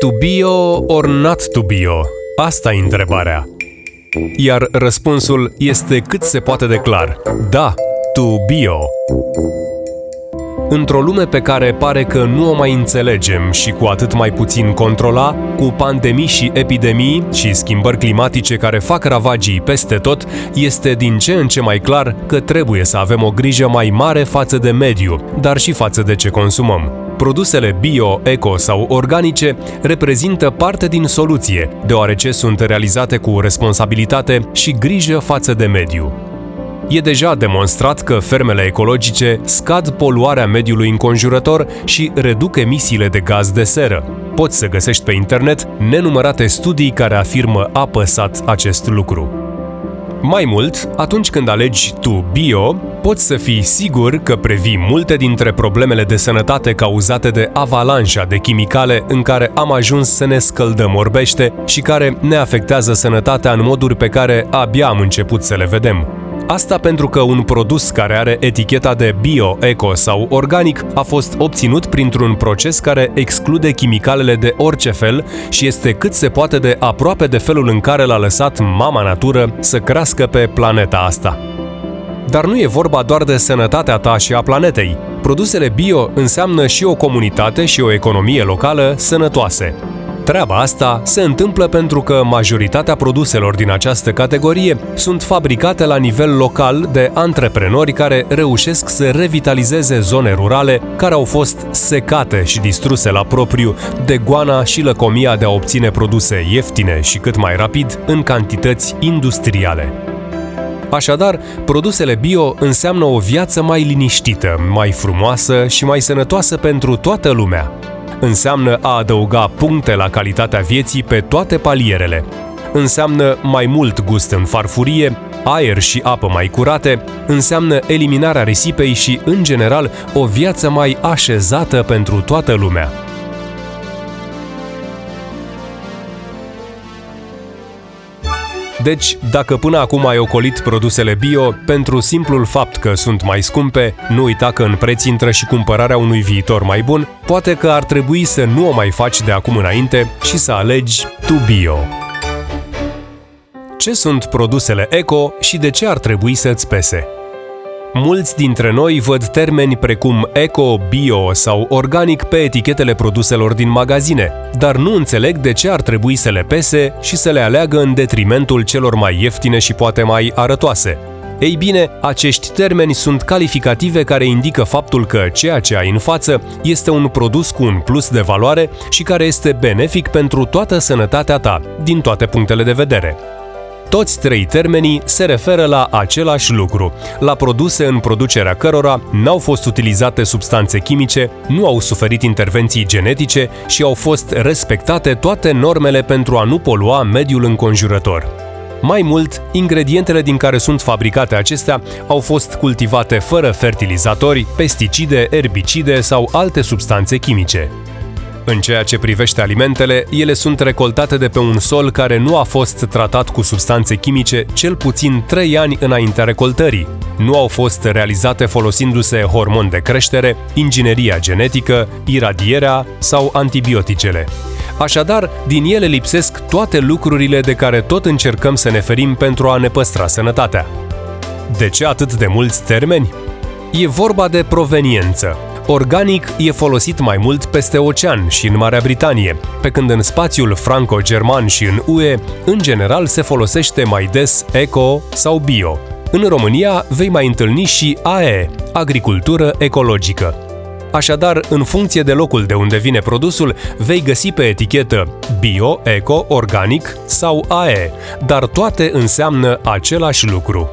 To bio or not to bio? Asta e întrebarea. Iar răspunsul este cât se poate de clar. Da, to bio. Într-o lume pe care pare că nu o mai înțelegem și cu atât mai puțin controla, cu pandemii și epidemii și schimbări climatice care fac ravagii peste tot, este din ce în ce mai clar că trebuie să avem o grijă mai mare față de mediu, dar și față de ce consumăm. Produsele bio, eco sau organice reprezintă parte din soluție, deoarece sunt realizate cu responsabilitate și grijă față de mediu. E deja demonstrat că fermele ecologice scad poluarea mediului înconjurător și reduc emisiile de gaz de seră. Poți să găsești pe internet nenumărate studii care afirmă apăsat acest lucru. Mai mult, atunci când alegi tu bio, poți să fii sigur că previi multe dintre problemele de sănătate cauzate de avalanșa de chimicale în care am ajuns să ne scăldăm orbește și care ne afectează sănătatea în moduri pe care abia am început să le vedem. Asta pentru că un produs care are eticheta de bio, eco sau organic a fost obținut printr-un proces care exclude chimicalele de orice fel și este cât se poate de aproape de felul în care l-a lăsat mama natură să crească pe planeta asta. Dar nu e vorba doar de sănătatea ta și a planetei. Produsele bio înseamnă și o comunitate și o economie locală sănătoase. Treaba asta se întâmplă pentru că majoritatea produselor din această categorie sunt fabricate la nivel local de antreprenori care reușesc să revitalizeze zone rurale care au fost secate și distruse la propriu de goana și lăcomia de a obține produse ieftine și cât mai rapid în cantități industriale. Așadar, produsele bio înseamnă o viață mai liniștită, mai frumoasă și mai sănătoasă pentru toată lumea înseamnă a adăuga puncte la calitatea vieții pe toate palierele. Înseamnă mai mult gust în farfurie, aer și apă mai curate, înseamnă eliminarea risipei și, în general, o viață mai așezată pentru toată lumea. Deci, dacă până acum ai ocolit produsele bio, pentru simplul fapt că sunt mai scumpe, nu uita că în preț intră și cumpărarea unui viitor mai bun, poate că ar trebui să nu o mai faci de acum înainte și să alegi tu bio. Ce sunt produsele eco și de ce ar trebui să-ți pese? Mulți dintre noi văd termeni precum eco, bio sau organic pe etichetele produselor din magazine, dar nu înțeleg de ce ar trebui să le pese și să le aleagă în detrimentul celor mai ieftine și poate mai arătoase. Ei bine, acești termeni sunt calificative care indică faptul că ceea ce ai în față este un produs cu un plus de valoare și care este benefic pentru toată sănătatea ta, din toate punctele de vedere. Toți trei termenii se referă la același lucru, la produse în producerea cărora n-au fost utilizate substanțe chimice, nu au suferit intervenții genetice și au fost respectate toate normele pentru a nu polua mediul înconjurător. Mai mult, ingredientele din care sunt fabricate acestea au fost cultivate fără fertilizatori, pesticide, erbicide sau alte substanțe chimice. În ceea ce privește alimentele, ele sunt recoltate de pe un sol care nu a fost tratat cu substanțe chimice cel puțin 3 ani înaintea recoltării. Nu au fost realizate folosindu-se hormoni de creștere, ingineria genetică, iradierea sau antibioticele. Așadar, din ele lipsesc toate lucrurile de care tot încercăm să ne ferim pentru a ne păstra sănătatea. De ce atât de mulți termeni? E vorba de proveniență. Organic e folosit mai mult peste ocean și în Marea Britanie, pe când în spațiul franco-german și în UE, în general se folosește mai des eco sau bio. În România vei mai întâlni și AE, agricultură ecologică. Așadar, în funcție de locul de unde vine produsul, vei găsi pe etichetă bio, eco, organic sau AE, dar toate înseamnă același lucru.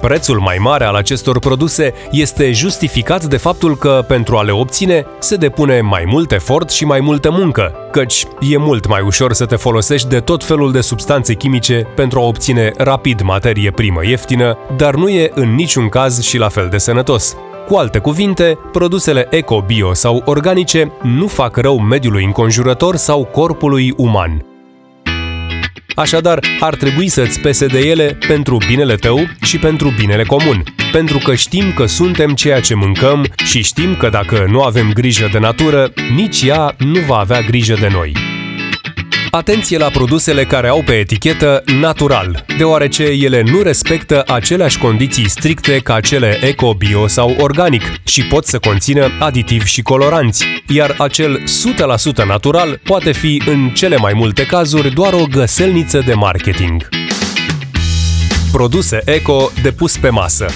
Prețul mai mare al acestor produse este justificat de faptul că pentru a le obține se depune mai mult efort și mai multă muncă, căci e mult mai ușor să te folosești de tot felul de substanțe chimice pentru a obține rapid materie primă ieftină, dar nu e în niciun caz și la fel de sănătos. Cu alte cuvinte, produsele eco, bio sau organice nu fac rău mediului înconjurător sau corpului uman. Așadar, ar trebui să-ți pese de ele pentru binele tău și pentru binele comun. Pentru că știm că suntem ceea ce mâncăm și știm că dacă nu avem grijă de natură, nici ea nu va avea grijă de noi. Atenție la produsele care au pe etichetă natural, deoarece ele nu respectă aceleași condiții stricte ca cele eco, bio sau organic și pot să conțină aditivi și coloranți, iar acel 100% natural poate fi în cele mai multe cazuri doar o găselniță de marketing. Produse eco depus pe masă.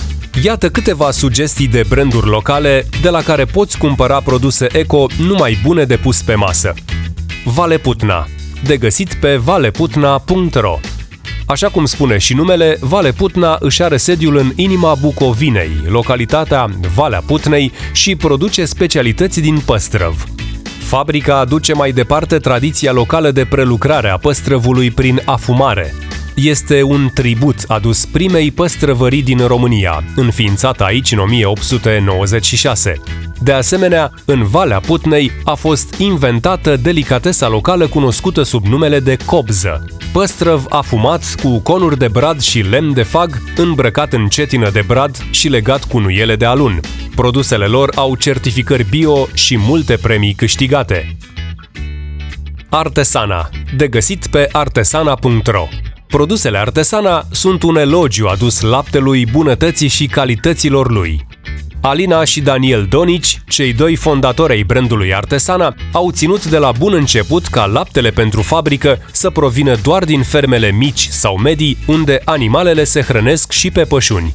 Iată câteva sugestii de branduri locale de la care poți cumpăra produse eco numai bune de pus pe masă. Vale Putna de găsit pe valeputna.ro. Așa cum spune și numele, Vale Putna își are sediul în inima Bucovinei, localitatea Valea Putnei și produce specialități din păstrăv. Fabrica aduce mai departe tradiția locală de prelucrare a păstrăvului prin afumare, este un tribut adus primei păstrăvării din România, înființată aici în 1896. De asemenea, în Valea Putnei a fost inventată delicatesa locală cunoscută sub numele de cobză. Păstrăv afumat cu conuri de brad și lemn de fag, îmbrăcat în cetină de brad și legat cu nuiele de alun. Produsele lor au certificări bio și multe premii câștigate. Artesana, de găsit pe artesana.ro Produsele Artesana sunt un elogiu adus laptelui, bunătății și calităților lui. Alina și Daniel Donici, cei doi fondatori ai brandului Artesana, au ținut de la bun început ca laptele pentru fabrică să provină doar din fermele mici sau medii, unde animalele se hrănesc și pe pășuni.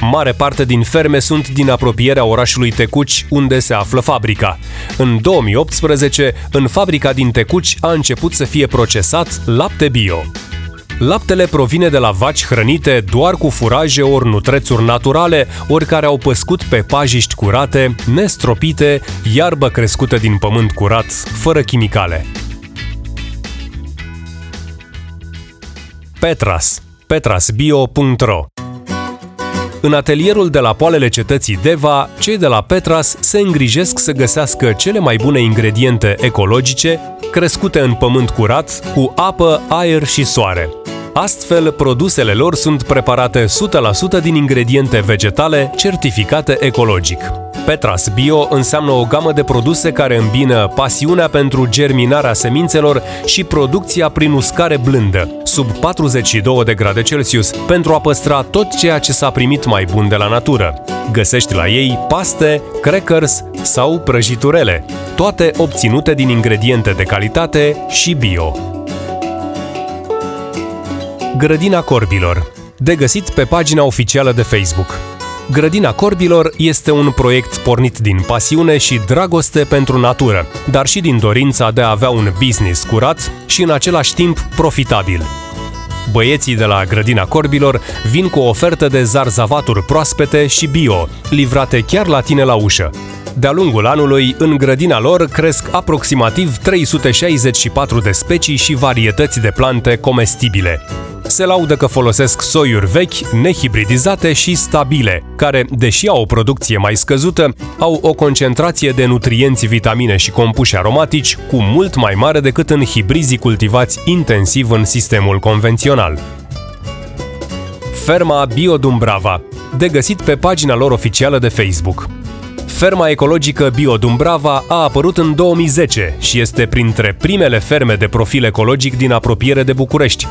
Mare parte din ferme sunt din apropierea orașului Tecuci, unde se află fabrica. În 2018, în fabrica din Tecuci a început să fie procesat lapte bio. Laptele provine de la vaci hrănite doar cu furaje ori nutrețuri naturale, ori care au păscut pe pajiști curate, nestropite, iarbă crescută din pământ curat, fără chimicale. Petras petrasbio.ro în atelierul de la poalele cetății Deva, cei de la Petras se îngrijesc să găsească cele mai bune ingrediente ecologice, crescute în pământ curat, cu apă, aer și soare. Astfel, produsele lor sunt preparate 100% din ingrediente vegetale certificate ecologic. Petras Bio înseamnă o gamă de produse care îmbină pasiunea pentru germinarea semințelor și producția prin uscare blândă, sub 42 de grade Celsius, pentru a păstra tot ceea ce s-a primit mai bun de la natură. Găsești la ei paste, crackers sau prăjiturele, toate obținute din ingrediente de calitate și bio. Grădina Corbilor de găsit pe pagina oficială de Facebook. Grădina Corbilor este un proiect pornit din pasiune și dragoste pentru natură, dar și din dorința de a avea un business curat și în același timp profitabil. Băieții de la Grădina Corbilor vin cu o ofertă de zarzavaturi proaspete și bio, livrate chiar la tine la ușă. De-a lungul anului, în grădina lor cresc aproximativ 364 de specii și varietăți de plante comestibile. Se laudă că folosesc soiuri vechi, nehibridizate și stabile, care, deși au o producție mai scăzută, au o concentrație de nutrienți, vitamine și compuși aromatici cu mult mai mare decât în hibrizii cultivați intensiv în sistemul convențional. Ferma Bio Dumbrava, de găsit pe pagina lor oficială de Facebook. Ferma ecologică Bio Dumbrava a apărut în 2010 și este printre primele ferme de profil ecologic din apropiere de București.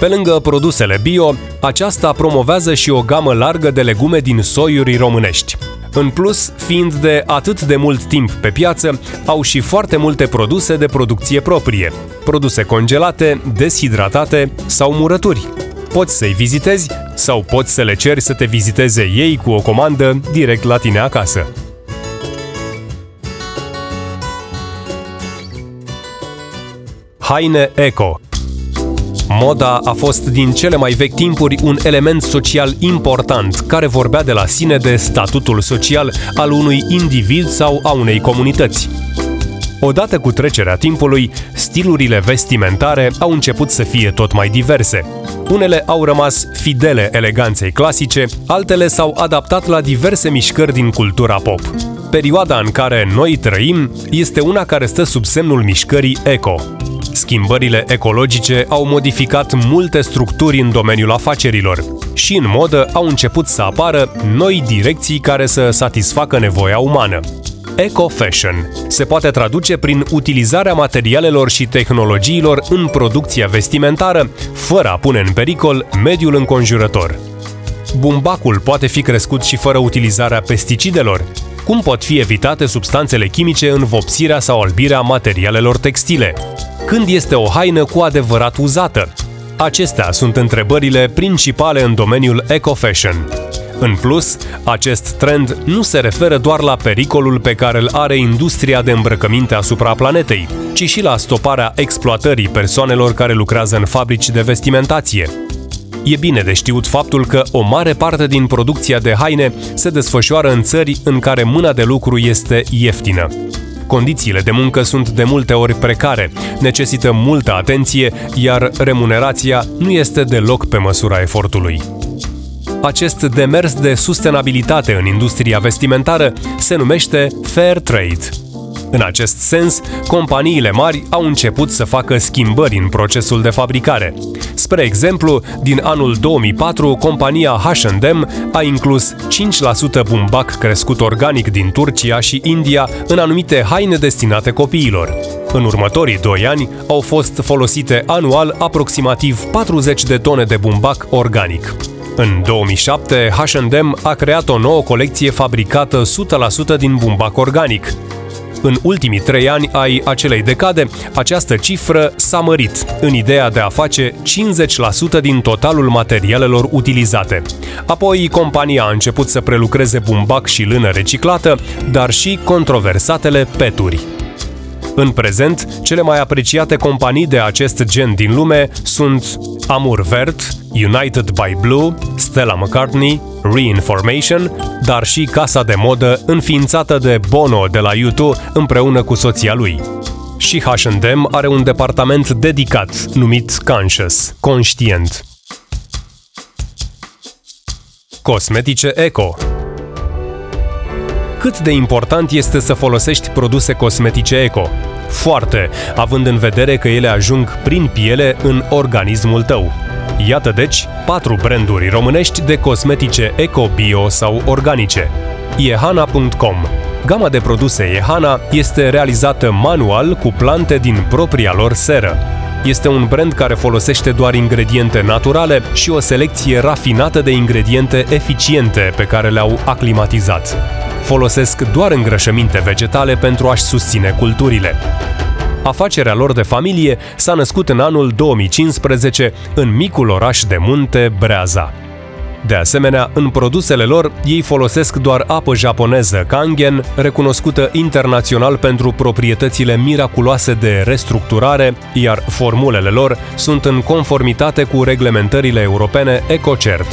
Pe lângă produsele bio, aceasta promovează și o gamă largă de legume din soiuri românești. În plus, fiind de atât de mult timp pe piață, au și foarte multe produse de producție proprie, produse congelate, deshidratate sau murături. Poți să-i vizitezi sau poți să le ceri să te viziteze ei cu o comandă direct la tine acasă. Haine Eco Moda a fost din cele mai vechi timpuri un element social important, care vorbea de la sine de statutul social al unui individ sau a unei comunități. Odată cu trecerea timpului, stilurile vestimentare au început să fie tot mai diverse. Unele au rămas fidele eleganței clasice, altele s-au adaptat la diverse mișcări din cultura pop. Perioada în care noi trăim este una care stă sub semnul mișcării eco, Schimbările ecologice au modificat multe structuri în domeniul afacerilor și în modă au început să apară noi direcții care să satisfacă nevoia umană. eco-fashion. Se poate traduce prin utilizarea materialelor și tehnologiilor în producția vestimentară, fără a pune în pericol mediul înconjurător. Bumbacul poate fi crescut și fără utilizarea pesticidelor. Cum pot fi evitate substanțele chimice în vopsirea sau albirea materialelor textile? Când este o haină cu adevărat uzată? Acestea sunt întrebările principale în domeniul eco-fashion. În plus, acest trend nu se referă doar la pericolul pe care îl are industria de îmbrăcăminte asupra planetei, ci și la stoparea exploatării persoanelor care lucrează în fabrici de vestimentație. E bine de știut faptul că o mare parte din producția de haine se desfășoară în țări în care mâna de lucru este ieftină. Condițiile de muncă sunt de multe ori precare, necesită multă atenție, iar remunerația nu este deloc pe măsura efortului. Acest demers de sustenabilitate în industria vestimentară se numește Fair Trade. În acest sens, companiile mari au început să facă schimbări în procesul de fabricare. Spre exemplu, din anul 2004, compania H&M a inclus 5% bumbac crescut organic din Turcia și India în anumite haine destinate copiilor. În următorii doi ani au fost folosite anual aproximativ 40 de tone de bumbac organic. În 2007, H&M a creat o nouă colecție fabricată 100% din bumbac organic. În ultimii trei ani ai acelei decade, această cifră s-a mărit, în ideea de a face 50% din totalul materialelor utilizate. Apoi, compania a început să prelucreze bumbac și lână reciclată, dar și controversatele peturi. În prezent, cele mai apreciate companii de acest gen din lume sunt Amur Vert, United by Blue, Stella McCartney, Reinformation, dar și casa de modă înființată de Bono de la YouTube împreună cu soția lui. Și H&M are un departament dedicat, numit Conscious, conștient. Cosmetice Eco cât de important este să folosești produse cosmetice eco. Foarte, având în vedere că ele ajung prin piele în organismul tău. Iată deci patru branduri românești de cosmetice eco-bio sau organice. Iehana.com Gama de produse Ehana este realizată manual cu plante din propria lor seră. Este un brand care folosește doar ingrediente naturale și o selecție rafinată de ingrediente eficiente pe care le-au aclimatizat folosesc doar îngrășăminte vegetale pentru a-și susține culturile. Afacerea lor de familie s-a născut în anul 2015 în micul oraș de munte Breaza. De asemenea, în produsele lor, ei folosesc doar apă japoneză Kangen, recunoscută internațional pentru proprietățile miraculoase de restructurare, iar formulele lor sunt în conformitate cu reglementările europene EcoCert.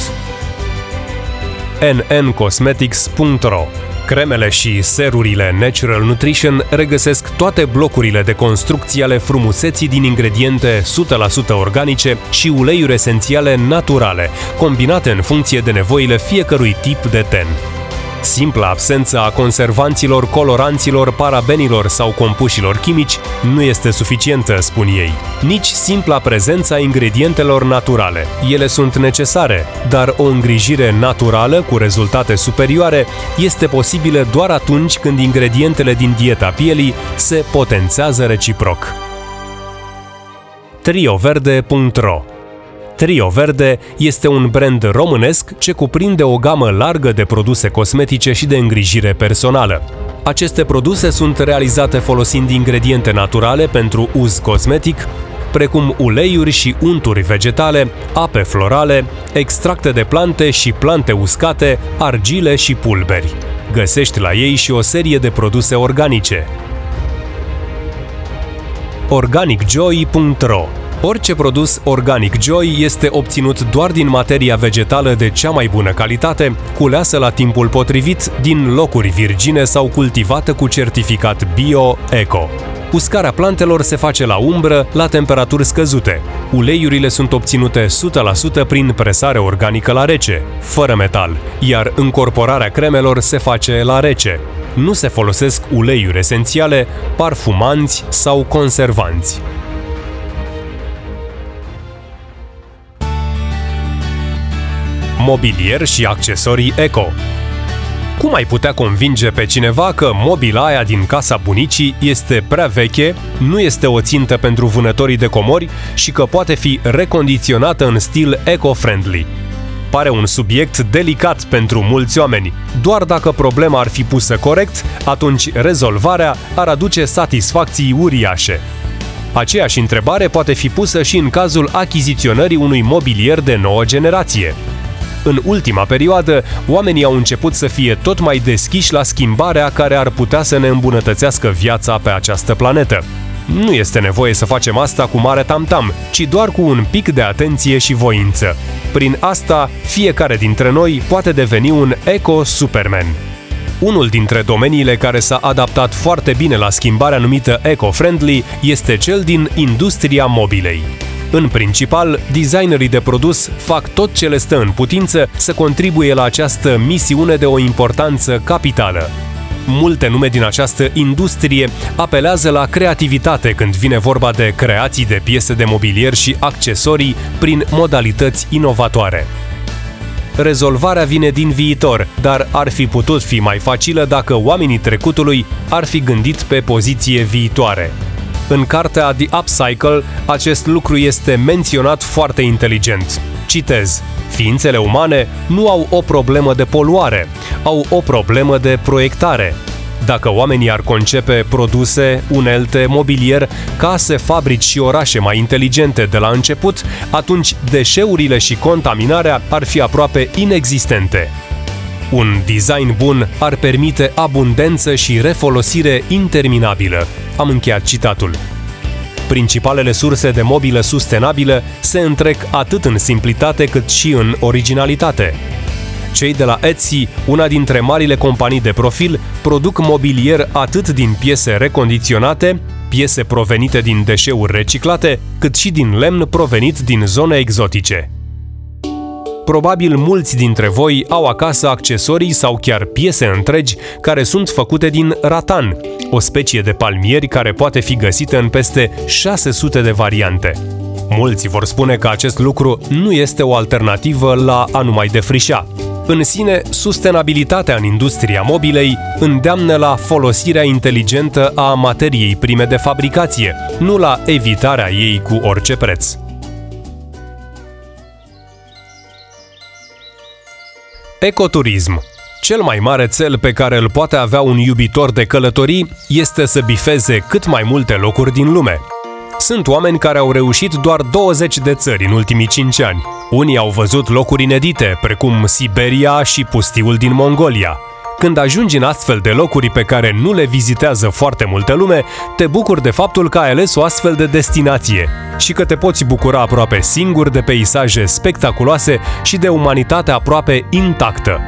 nncosmetics.ro Cremele și serurile Natural Nutrition regăsesc toate blocurile de construcție ale frumuseții din ingrediente 100% organice și uleiuri esențiale naturale, combinate în funcție de nevoile fiecărui tip de ten. Simpla absență a conservanților, coloranților, parabenilor sau compușilor chimici nu este suficientă, spun ei. Nici simpla prezența ingredientelor naturale. Ele sunt necesare, dar o îngrijire naturală cu rezultate superioare este posibilă doar atunci când ingredientele din dieta pielii se potențează reciproc. trioverde.ro Trio Verde este un brand românesc ce cuprinde o gamă largă de produse cosmetice și de îngrijire personală. Aceste produse sunt realizate folosind ingrediente naturale pentru uz cosmetic, precum uleiuri și unturi vegetale, ape florale, extracte de plante și plante uscate, argile și pulberi. Găsești la ei și o serie de produse organice. organicjoy.ro Orice produs Organic Joy este obținut doar din materia vegetală de cea mai bună calitate, culeasă la timpul potrivit, din locuri virgine sau cultivată cu certificat Bio-Eco. Uscarea plantelor se face la umbră, la temperaturi scăzute. Uleiurile sunt obținute 100% prin presare organică la rece, fără metal, iar încorporarea cremelor se face la rece. Nu se folosesc uleiuri esențiale, parfumanți sau conservanți. Mobilier și accesorii eco. Cum ai putea convinge pe cineva că mobila aia din casa bunicii este prea veche, nu este o țintă pentru vânătorii de comori și că poate fi recondiționată în stil eco-friendly? Pare un subiect delicat pentru mulți oameni. Doar dacă problema ar fi pusă corect, atunci rezolvarea ar aduce satisfacții uriașe. Aceeași întrebare poate fi pusă și în cazul achiziționării unui mobilier de nouă generație. În ultima perioadă, oamenii au început să fie tot mai deschiși la schimbarea care ar putea să ne îmbunătățească viața pe această planetă. Nu este nevoie să facem asta cu mare tamtam, ci doar cu un pic de atenție și voință. Prin asta, fiecare dintre noi poate deveni un eco-superman. Unul dintre domeniile care s-a adaptat foarte bine la schimbarea numită eco-friendly este cel din industria mobilei. În principal, designerii de produs fac tot ce le stă în putință să contribuie la această misiune de o importanță capitală. Multe nume din această industrie apelează la creativitate când vine vorba de creații de piese de mobilier și accesorii prin modalități inovatoare. Rezolvarea vine din viitor, dar ar fi putut fi mai facilă dacă oamenii trecutului ar fi gândit pe poziție viitoare. În cartea The Upcycle, acest lucru este menționat foarte inteligent. Citez. Ființele umane nu au o problemă de poluare, au o problemă de proiectare. Dacă oamenii ar concepe produse, unelte, mobilier, case, fabrici și orașe mai inteligente de la început, atunci deșeurile și contaminarea ar fi aproape inexistente. Un design bun ar permite abundență și refolosire interminabilă. Am încheiat citatul. Principalele surse de mobilă sustenabilă se întrec atât în simplitate cât și în originalitate. Cei de la Etsy, una dintre marile companii de profil, produc mobilier atât din piese recondiționate, piese provenite din deșeuri reciclate, cât și din lemn provenit din zone exotice. Probabil mulți dintre voi au acasă accesorii sau chiar piese întregi care sunt făcute din ratan, o specie de palmieri care poate fi găsită în peste 600 de variante. Mulți vor spune că acest lucru nu este o alternativă la a nu mai defrișa. În sine, sustenabilitatea în industria mobilei îndeamnă la folosirea inteligentă a materiei prime de fabricație, nu la evitarea ei cu orice preț. Ecoturism cel mai mare cel pe care îl poate avea un iubitor de călătorii este să bifeze cât mai multe locuri din lume. Sunt oameni care au reușit doar 20 de țări în ultimii 5 ani. Unii au văzut locuri inedite, precum Siberia și pustiul din Mongolia. Când ajungi în astfel de locuri pe care nu le vizitează foarte multă lume, te bucuri de faptul că ai ales o astfel de destinație și că te poți bucura aproape singur de peisaje spectaculoase și de umanitate aproape intactă.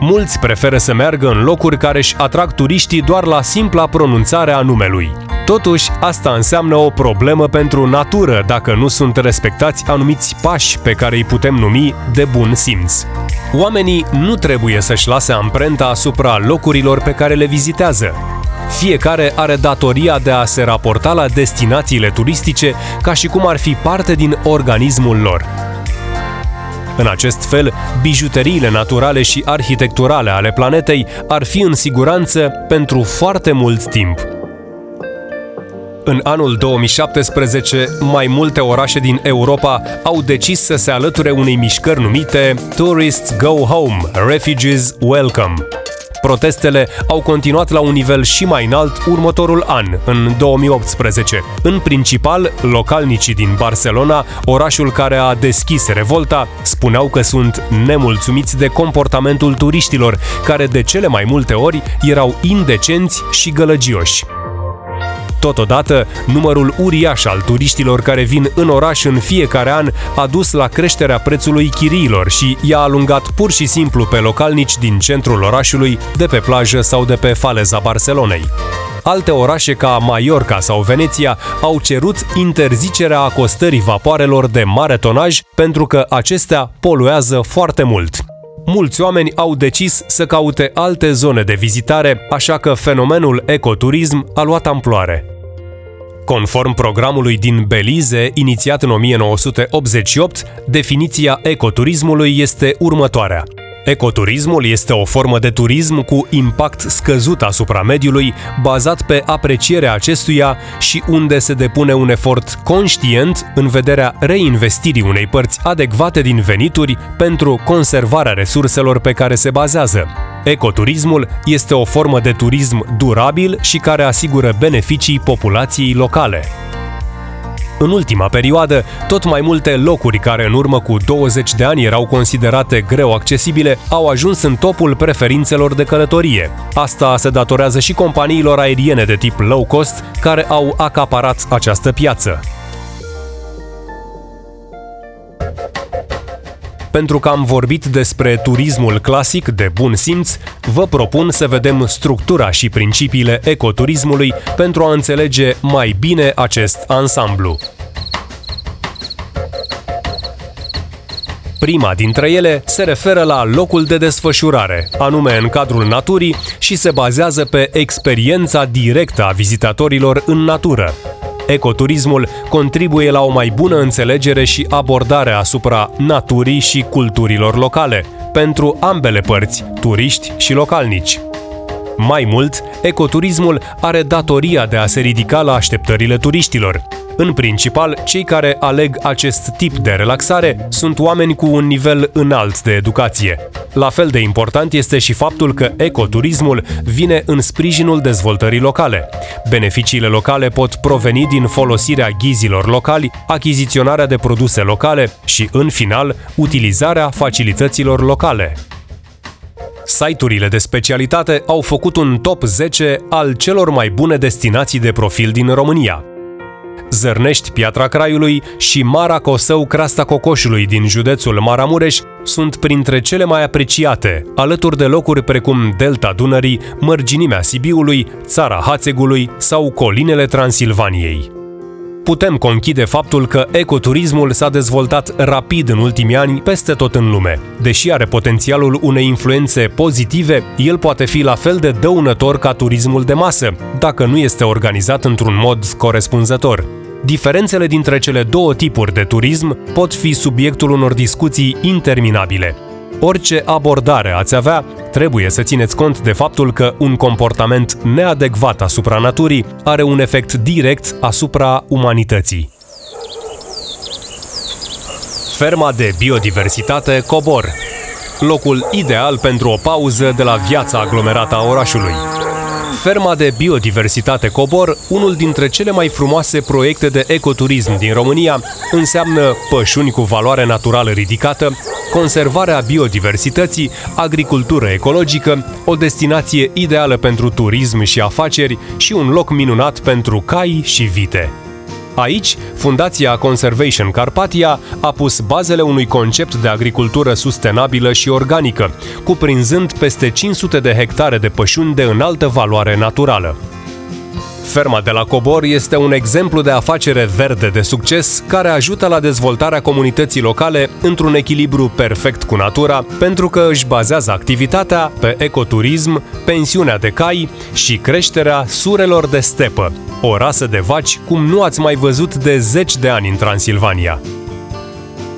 Mulți preferă să meargă în locuri care își atrag turiștii doar la simpla pronunțare a numelui. Totuși, asta înseamnă o problemă pentru natură dacă nu sunt respectați anumiți pași pe care îi putem numi de bun simț. Oamenii nu trebuie să-și lase amprenta asupra locurilor pe care le vizitează. Fiecare are datoria de a se raporta la destinațiile turistice ca și cum ar fi parte din organismul lor. În acest fel, bijuteriile naturale și arhitecturale ale planetei ar fi în siguranță pentru foarte mult timp. În anul 2017, mai multe orașe din Europa au decis să se alăture unei mișcări numite Tourists Go Home, Refugees Welcome. Protestele au continuat la un nivel și mai înalt următorul an, în 2018. În principal, localnicii din Barcelona, orașul care a deschis revolta, spuneau că sunt nemulțumiți de comportamentul turiștilor, care de cele mai multe ori erau indecenți și gălăgioși. Totodată, numărul uriaș al turiștilor care vin în oraș în fiecare an a dus la creșterea prețului chiriilor și i-a alungat pur și simplu pe localnici din centrul orașului, de pe plajă sau de pe faleza Barcelonei. Alte orașe ca Mallorca sau Veneția au cerut interzicerea acostării vapoarelor de mare tonaj pentru că acestea poluează foarte mult mulți oameni au decis să caute alte zone de vizitare, așa că fenomenul ecoturism a luat amploare. Conform programului din Belize, inițiat în 1988, definiția ecoturismului este următoarea. Ecoturismul este o formă de turism cu impact scăzut asupra mediului, bazat pe aprecierea acestuia și unde se depune un efort conștient în vederea reinvestirii unei părți adecvate din venituri pentru conservarea resurselor pe care se bazează. Ecoturismul este o formă de turism durabil și care asigură beneficii populației locale. În ultima perioadă, tot mai multe locuri care în urmă cu 20 de ani erau considerate greu accesibile au ajuns în topul preferințelor de călătorie. Asta se datorează și companiilor aeriene de tip low cost care au acaparat această piață. Pentru că am vorbit despre turismul clasic de bun simț, vă propun să vedem structura și principiile ecoturismului pentru a înțelege mai bine acest ansamblu. Prima dintre ele se referă la locul de desfășurare, anume în cadrul naturii și se bazează pe experiența directă a vizitatorilor în natură. Ecoturismul contribuie la o mai bună înțelegere și abordare asupra naturii și culturilor locale, pentru ambele părți, turiști și localnici. Mai mult, ecoturismul are datoria de a se ridica la așteptările turiștilor, în principal, cei care aleg acest tip de relaxare sunt oameni cu un nivel înalt de educație. La fel de important este și faptul că ecoturismul vine în sprijinul dezvoltării locale. Beneficiile locale pot proveni din folosirea ghizilor locali, achiziționarea de produse locale și, în final, utilizarea facilităților locale. Site-urile de specialitate au făcut un top 10 al celor mai bune destinații de profil din România. Zărnești Piatra Craiului și Mara Cosău Crasta Cocoșului din județul Maramureș sunt printre cele mai apreciate, alături de locuri precum Delta Dunării, Mărginimea Sibiului, Țara Hațegului sau Colinele Transilvaniei putem conchide faptul că ecoturismul s-a dezvoltat rapid în ultimii ani peste tot în lume. Deși are potențialul unei influențe pozitive, el poate fi la fel de dăunător ca turismul de masă, dacă nu este organizat într-un mod corespunzător. Diferențele dintre cele două tipuri de turism pot fi subiectul unor discuții interminabile. Orice abordare ați avea, trebuie să țineți cont de faptul că un comportament neadecvat asupra naturii are un efect direct asupra umanității. Ferma de biodiversitate Cobor Locul ideal pentru o pauză de la viața aglomerată a orașului. Ferma de biodiversitate Cobor, unul dintre cele mai frumoase proiecte de ecoturism din România, înseamnă pășuni cu valoare naturală ridicată, conservarea biodiversității, agricultură ecologică, o destinație ideală pentru turism și afaceri și un loc minunat pentru cai și vite. Aici, Fundația Conservation Carpatia a pus bazele unui concept de agricultură sustenabilă și organică, cuprinzând peste 500 de hectare de pășuni de înaltă valoare naturală. Ferma de la Cobor este un exemplu de afacere verde de succes care ajută la dezvoltarea comunității locale într-un echilibru perfect cu natura, pentru că își bazează activitatea pe ecoturism, pensiunea de cai și creșterea surelor de stepă, o rasă de vaci cum nu ați mai văzut de zeci de ani în Transilvania.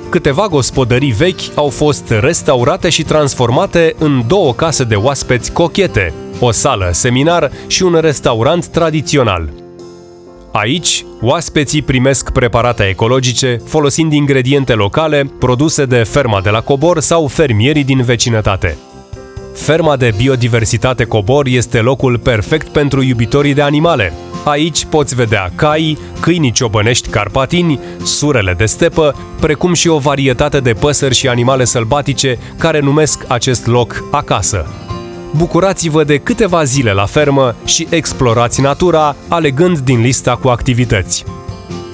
Câteva gospodării vechi au fost restaurate și transformate în două case de oaspeți cochete, o sală seminar și un restaurant tradițional. Aici, oaspeții primesc preparate ecologice, folosind ingrediente locale, produse de ferma de la Cobor sau fermierii din vecinătate. Ferma de biodiversitate Cobor este locul perfect pentru iubitorii de animale. Aici poți vedea cai, câinii ciobănești carpatini, surele de stepă, precum și o varietate de păsări și animale sălbatice care numesc acest loc acasă bucurați-vă de câteva zile la fermă și explorați natura, alegând din lista cu activități.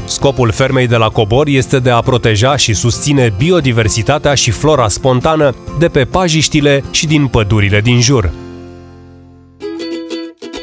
Scopul fermei de la Cobor este de a proteja și susține biodiversitatea și flora spontană de pe pajiștile și din pădurile din jur.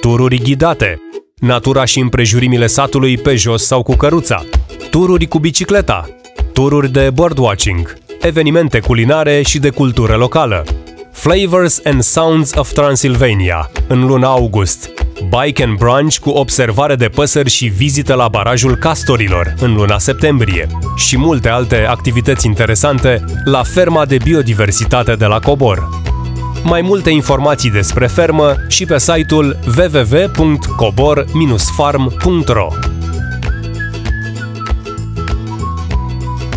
Tururi ghidate. Natura și împrejurimile satului pe jos sau cu căruța. Tururi cu bicicleta. Tururi de birdwatching. Evenimente culinare și de cultură locală Flavors and Sounds of Transylvania, în luna august, Bike and Brunch cu observare de păsări și vizită la barajul Castorilor în luna septembrie și multe alte activități interesante la ferma de biodiversitate de la Cobor. Mai multe informații despre fermă și pe site-ul www.cobor-farm.ro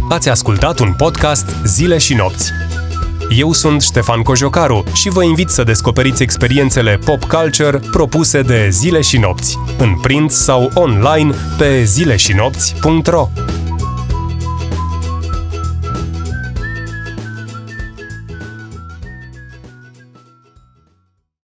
Ați ascultat un podcast Zile și nopți. Eu sunt Ștefan Cojocaru și vă invit să descoperiți experiențele pop culture propuse de Zile și Nopți, în print sau online pe zileșinopți.ro.